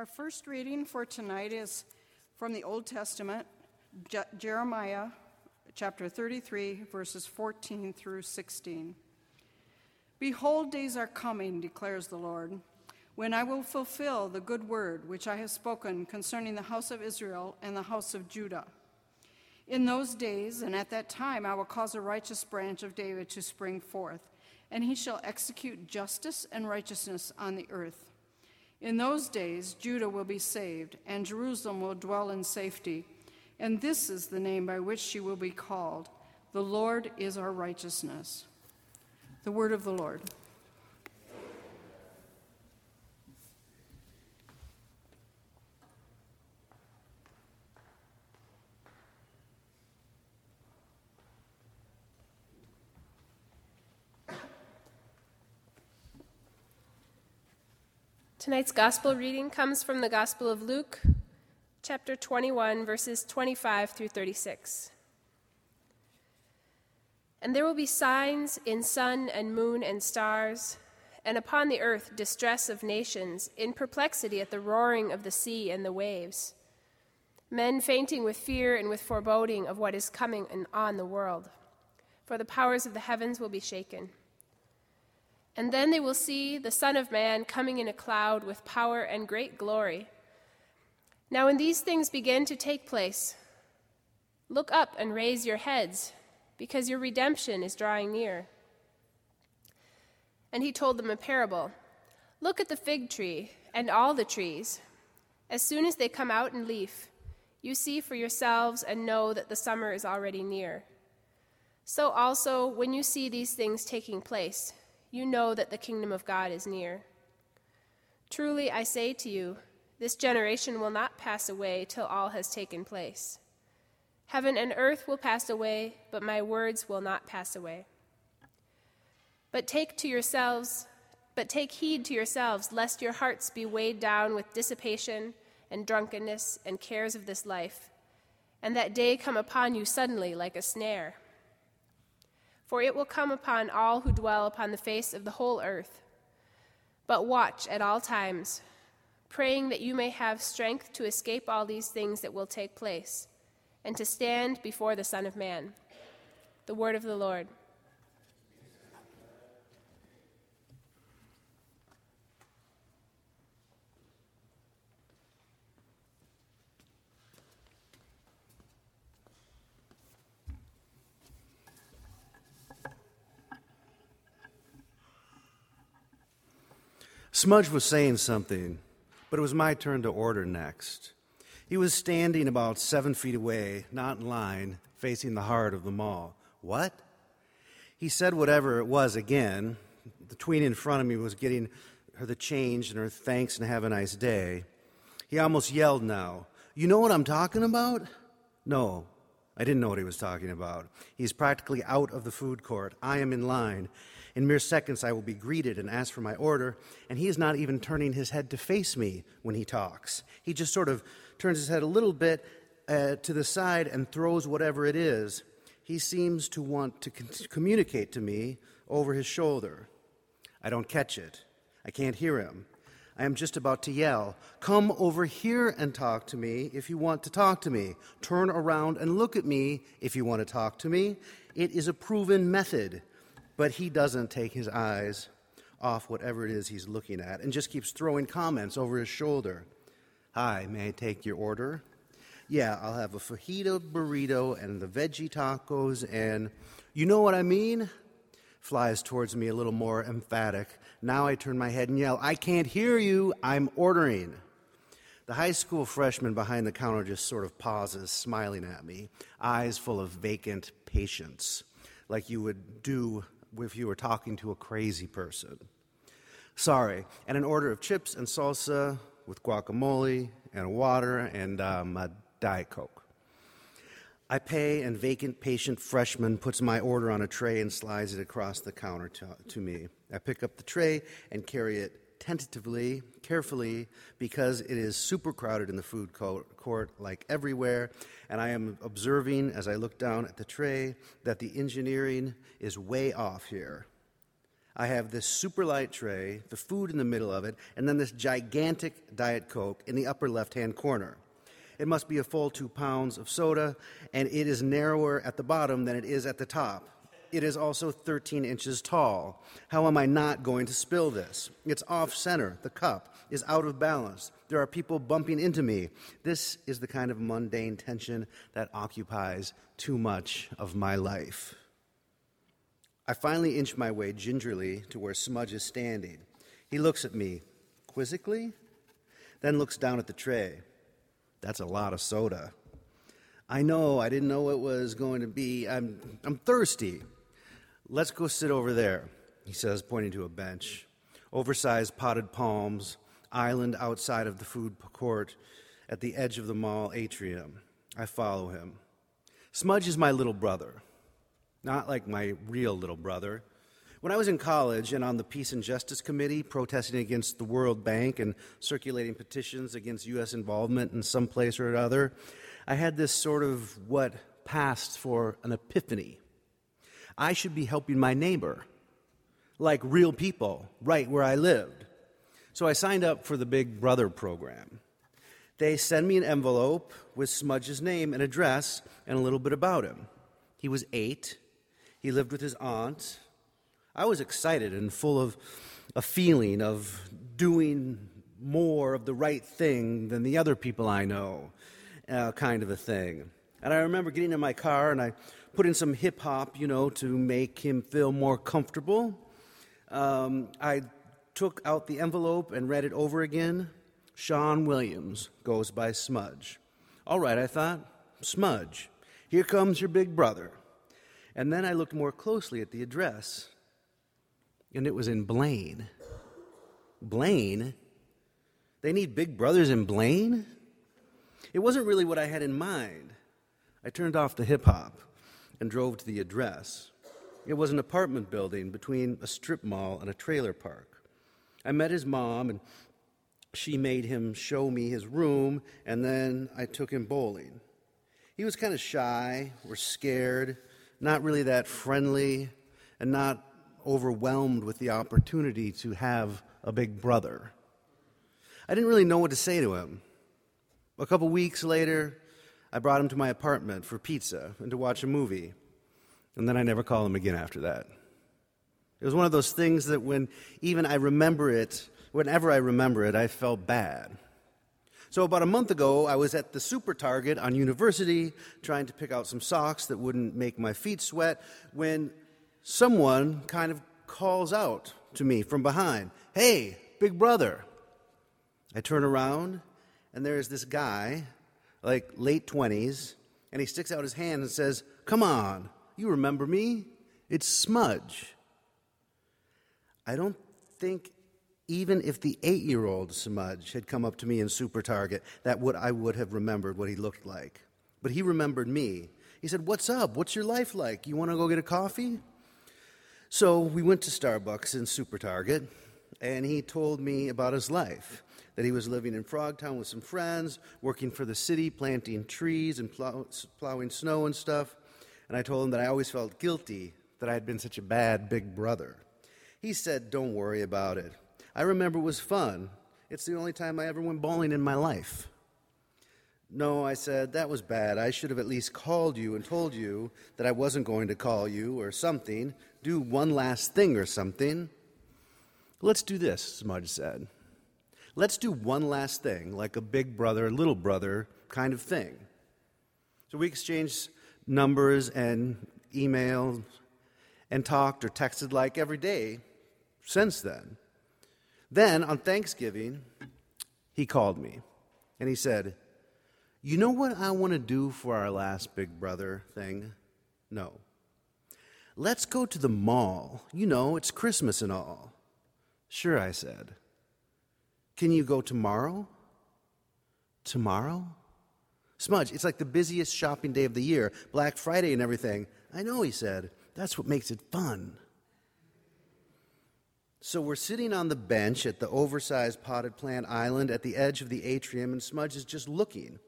Our first reading for tonight is from the Old Testament, Je- Jeremiah chapter 33, verses 14 through 16. Behold, days are coming, declares the Lord, when I will fulfill the good word which I have spoken concerning the house of Israel and the house of Judah. In those days and at that time, I will cause a righteous branch of David to spring forth, and he shall execute justice and righteousness on the earth. In those days, Judah will be saved, and Jerusalem will dwell in safety. And this is the name by which she will be called The Lord is our righteousness. The word of the Lord. Tonight's gospel reading comes from the Gospel of Luke, chapter 21, verses 25 through 36. And there will be signs in sun and moon and stars, and upon the earth distress of nations, in perplexity at the roaring of the sea and the waves, men fainting with fear and with foreboding of what is coming on the world. For the powers of the heavens will be shaken. And then they will see the Son of Man coming in a cloud with power and great glory. Now, when these things begin to take place, look up and raise your heads, because your redemption is drawing near. And he told them a parable Look at the fig tree and all the trees. As soon as they come out in leaf, you see for yourselves and know that the summer is already near. So also, when you see these things taking place, you know that the kingdom of God is near. Truly, I say to you, this generation will not pass away till all has taken place. Heaven and earth will pass away, but my words will not pass away. But take to yourselves, but take heed to yourselves, lest your hearts be weighed down with dissipation and drunkenness and cares of this life, and that day come upon you suddenly like a snare for it will come upon all who dwell upon the face of the whole earth. But watch at all times, praying that you may have strength to escape all these things that will take place, and to stand before the Son of Man. The word of the Lord. Smudge was saying something, but it was my turn to order next. He was standing about seven feet away, not in line, facing the heart of the mall. What? He said whatever it was again. The tween in front of me was getting her the change and her thanks and have a nice day. He almost yelled now. You know what I'm talking about? No, I didn't know what he was talking about. He's practically out of the food court. I am in line. In mere seconds, I will be greeted and asked for my order, and he is not even turning his head to face me when he talks. He just sort of turns his head a little bit uh, to the side and throws whatever it is. He seems to want to con- communicate to me over his shoulder. I don't catch it. I can't hear him. I am just about to yell, Come over here and talk to me if you want to talk to me. Turn around and look at me if you want to talk to me. It is a proven method but he doesn't take his eyes off whatever it is he's looking at and just keeps throwing comments over his shoulder. Hi, may I take your order? Yeah, I'll have a fajita burrito and the veggie tacos and you know what I mean? Flies towards me a little more emphatic. Now I turn my head and yell, I can't hear you, I'm ordering. The high school freshman behind the counter just sort of pauses, smiling at me, eyes full of vacant patience, like you would do if you were talking to a crazy person. Sorry, and an order of chips and salsa with guacamole and water and um, a Diet Coke. I pay, and vacant patient freshman puts my order on a tray and slides it across the counter to, to me. I pick up the tray and carry it tentatively, carefully, because it is super crowded in the food court, like everywhere. And I am observing as I look down at the tray that the engineering is way off here. I have this super light tray, the food in the middle of it, and then this gigantic Diet Coke in the upper left hand corner. It must be a full two pounds of soda, and it is narrower at the bottom than it is at the top. It is also 13 inches tall. How am I not going to spill this? It's off center. The cup is out of balance. There are people bumping into me. This is the kind of mundane tension that occupies too much of my life. I finally inch my way gingerly to where Smudge is standing. He looks at me quizzically, then looks down at the tray. That's a lot of soda. I know, I didn't know it was going to be. I'm, I'm thirsty. Let's go sit over there, he says, pointing to a bench. Oversized potted palms, island outside of the food court at the edge of the mall atrium. I follow him. Smudge is my little brother, not like my real little brother. When I was in college and on the Peace and Justice Committee, protesting against the World Bank and circulating petitions against U.S. involvement in some place or other, I had this sort of what passed for an epiphany. I should be helping my neighbor, like real people, right where I lived. So I signed up for the Big Brother program. They send me an envelope with Smudge's name and address and a little bit about him. He was eight. He lived with his aunt. I was excited and full of a feeling of doing more of the right thing than the other people I know, uh, kind of a thing. And I remember getting in my car and I put in some hip hop, you know, to make him feel more comfortable. Um, I took out the envelope and read it over again. Sean Williams goes by Smudge. All right, I thought, Smudge, here comes your big brother. And then I looked more closely at the address, and it was in Blaine. Blaine? They need big brothers in Blaine? It wasn't really what I had in mind. I turned off the hip hop and drove to the address. It was an apartment building between a strip mall and a trailer park. I met his mom, and she made him show me his room, and then I took him bowling. He was kind of shy or scared, not really that friendly, and not overwhelmed with the opportunity to have a big brother. I didn't really know what to say to him. A couple weeks later, I brought him to my apartment for pizza and to watch a movie. And then I never called him again after that. It was one of those things that when even I remember it, whenever I remember it, I felt bad. So about a month ago, I was at the Super Target on University trying to pick out some socks that wouldn't make my feet sweat when someone kind of calls out to me from behind, Hey, big brother. I turn around, and there's this guy like late 20s, and he sticks out his hand and says, Come on, you remember me? It's Smudge. I don't think even if the eight year old Smudge had come up to me in Super Target, that would, I would have remembered what he looked like. But he remembered me. He said, What's up? What's your life like? You want to go get a coffee? So we went to Starbucks in Super Target, and he told me about his life that he was living in Frogtown with some friends, working for the city, planting trees and plow, plowing snow and stuff. And I told him that I always felt guilty that I had been such a bad big brother. He said, Don't worry about it. I remember it was fun. It's the only time I ever went bowling in my life. No, I said, that was bad. I should have at least called you and told you that I wasn't going to call you or something. Do one last thing or something. Let's do this, Smudge said. Let's do one last thing, like a big brother, little brother kind of thing. So we exchanged numbers and emails and talked or texted like every day since then. Then on Thanksgiving, he called me and he said, You know what I want to do for our last big brother thing? No. Let's go to the mall. You know, it's Christmas and all. Sure, I said. Can you go tomorrow? Tomorrow? Smudge, it's like the busiest shopping day of the year, Black Friday and everything. I know, he said. That's what makes it fun. So we're sitting on the bench at the oversized potted plant island at the edge of the atrium, and Smudge is just looking,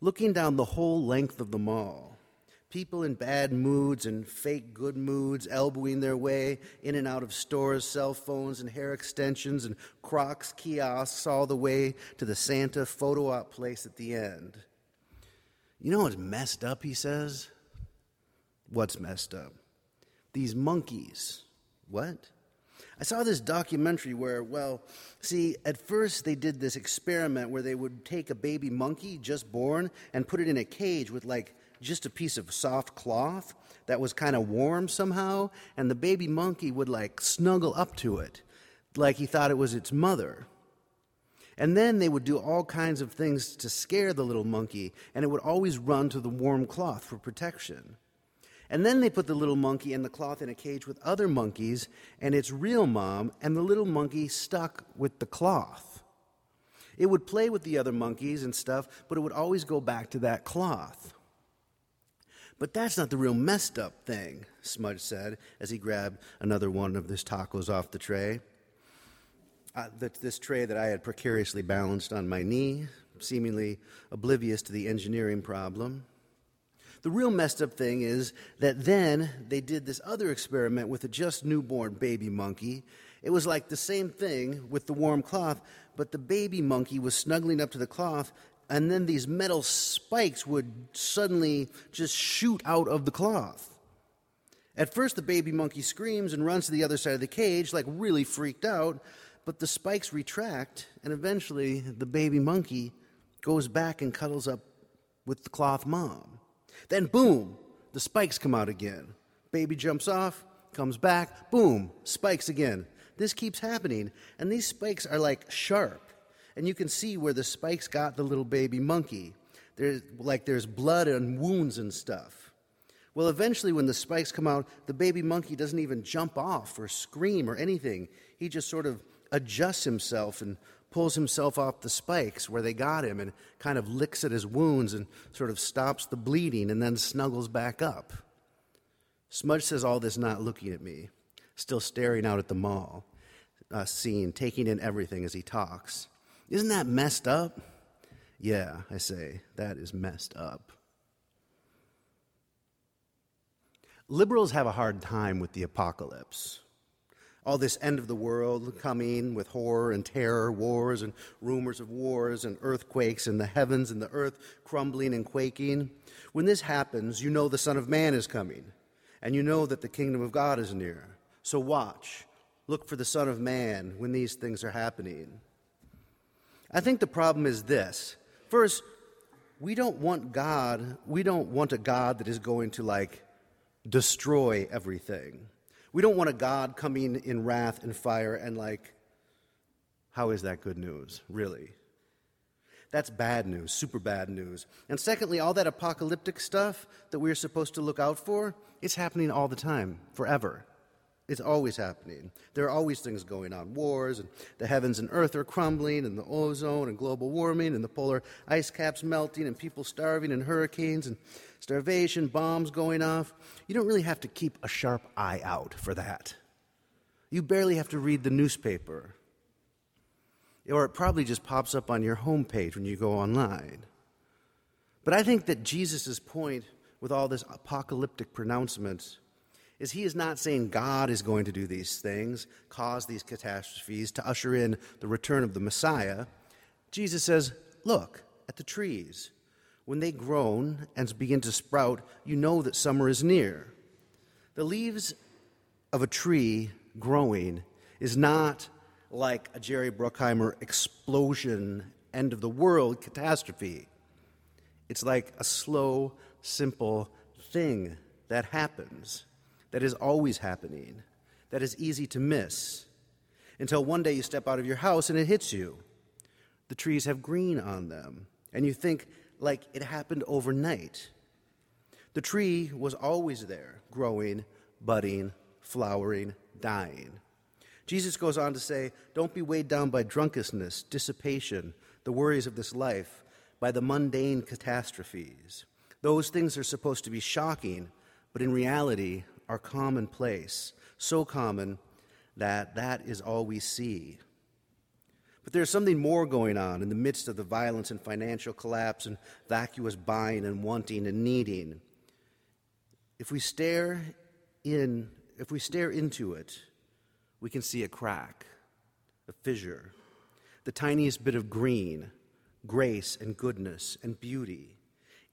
looking down the whole length of the mall. People in bad moods and fake good moods, elbowing their way in and out of stores, cell phones and hair extensions and Crocs kiosks, all the way to the Santa photo op place at the end. You know what's messed up, he says? What's messed up? These monkeys. What? I saw this documentary where, well, see, at first they did this experiment where they would take a baby monkey just born and put it in a cage with like just a piece of soft cloth that was kind of warm somehow, and the baby monkey would like snuggle up to it like he thought it was its mother. And then they would do all kinds of things to scare the little monkey, and it would always run to the warm cloth for protection. And then they put the little monkey and the cloth in a cage with other monkeys and its real mom, and the little monkey stuck with the cloth. It would play with the other monkeys and stuff, but it would always go back to that cloth. But that's not the real messed up thing, Smudge said as he grabbed another one of his tacos off the tray. Uh, this tray that I had precariously balanced on my knee, seemingly oblivious to the engineering problem. The real messed up thing is that then they did this other experiment with a just newborn baby monkey. It was like the same thing with the warm cloth, but the baby monkey was snuggling up to the cloth and then these metal spikes would suddenly just shoot out of the cloth. At first, the baby monkey screams and runs to the other side of the cage, like really freaked out, but the spikes retract, and eventually the baby monkey goes back and cuddles up with the cloth mom. Then, boom, the spikes come out again. Baby jumps off, comes back, boom, spikes again. This keeps happening, and these spikes are like sharp and you can see where the spikes got the little baby monkey. There's like there's blood and wounds and stuff. Well, eventually, when the spikes come out, the baby monkey doesn't even jump off or scream or anything. He just sort of adjusts himself and pulls himself off the spikes where they got him and kind of licks at his wounds and sort of stops the bleeding and then snuggles back up. Smudge says all this not looking at me, still staring out at the mall uh, scene, taking in everything as he talks. Isn't that messed up? Yeah, I say, that is messed up. Liberals have a hard time with the apocalypse. All this end of the world coming with horror and terror, wars and rumors of wars and earthquakes and the heavens and the earth crumbling and quaking. When this happens, you know the Son of Man is coming, and you know that the kingdom of God is near. So watch, look for the Son of Man when these things are happening. I think the problem is this. First, we don't want God, we don't want a God that is going to like destroy everything. We don't want a God coming in wrath and fire and like, how is that good news, really? That's bad news, super bad news. And secondly, all that apocalyptic stuff that we're supposed to look out for, it's happening all the time, forever. It's always happening. There are always things going on wars, and the heavens and earth are crumbling, and the ozone, and global warming, and the polar ice caps melting, and people starving, and hurricanes, and starvation, bombs going off. You don't really have to keep a sharp eye out for that. You barely have to read the newspaper. Or it probably just pops up on your homepage when you go online. But I think that Jesus' point with all this apocalyptic pronouncements is he is not saying God is going to do these things, cause these catastrophes to usher in the return of the Messiah. Jesus says, Look at the trees. When they groan and begin to sprout, you know that summer is near. The leaves of a tree growing is not like a Jerry Bruckheimer explosion, end of the world catastrophe. It's like a slow, simple thing that happens that is always happening, that is easy to miss, until one day you step out of your house and it hits you. The trees have green on them, and you think like it happened overnight. The tree was always there, growing, budding, flowering, dying. Jesus goes on to say, Don't be weighed down by drunkenness, dissipation, the worries of this life, by the mundane catastrophes. Those things are supposed to be shocking, but in reality are commonplace, so common that that is all we see. But there's something more going on in the midst of the violence and financial collapse and vacuous buying and wanting and needing. If we stare in, if we stare into it, we can see a crack, a fissure, the tiniest bit of green, grace and goodness and beauty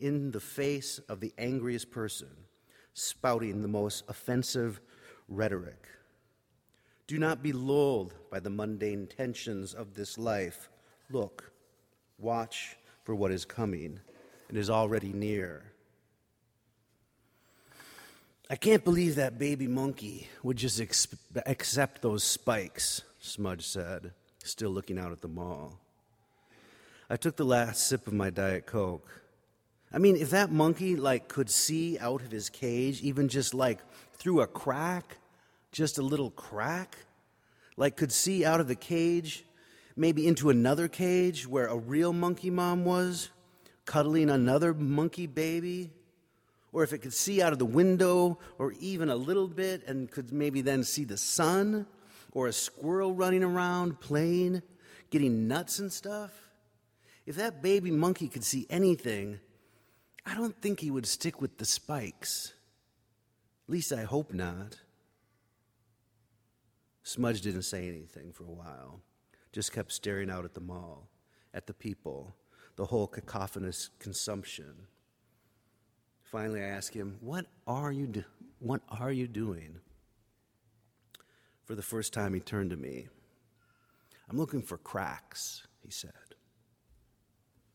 in the face of the angriest person spouting the most offensive rhetoric. Do not be lulled by the mundane tensions of this life. Look, watch for what is coming and is already near. I can't believe that baby monkey would just ex- accept those spikes, Smudge said, still looking out at the mall. I took the last sip of my Diet Coke. I mean, if that monkey like could see out of his cage, even just like through a crack, just a little crack, like could see out of the cage, maybe into another cage where a real monkey mom was, cuddling another monkey baby, or if it could see out of the window or even a little bit and could maybe then see the sun or a squirrel running around playing, getting nuts and stuff, if that baby monkey could see anything, I don't think he would stick with the spikes. At least I hope not. Smudge didn't say anything for a while, just kept staring out at the mall, at the people, the whole cacophonous consumption. Finally, I asked him, What are you, do- what are you doing? For the first time, he turned to me. I'm looking for cracks, he said.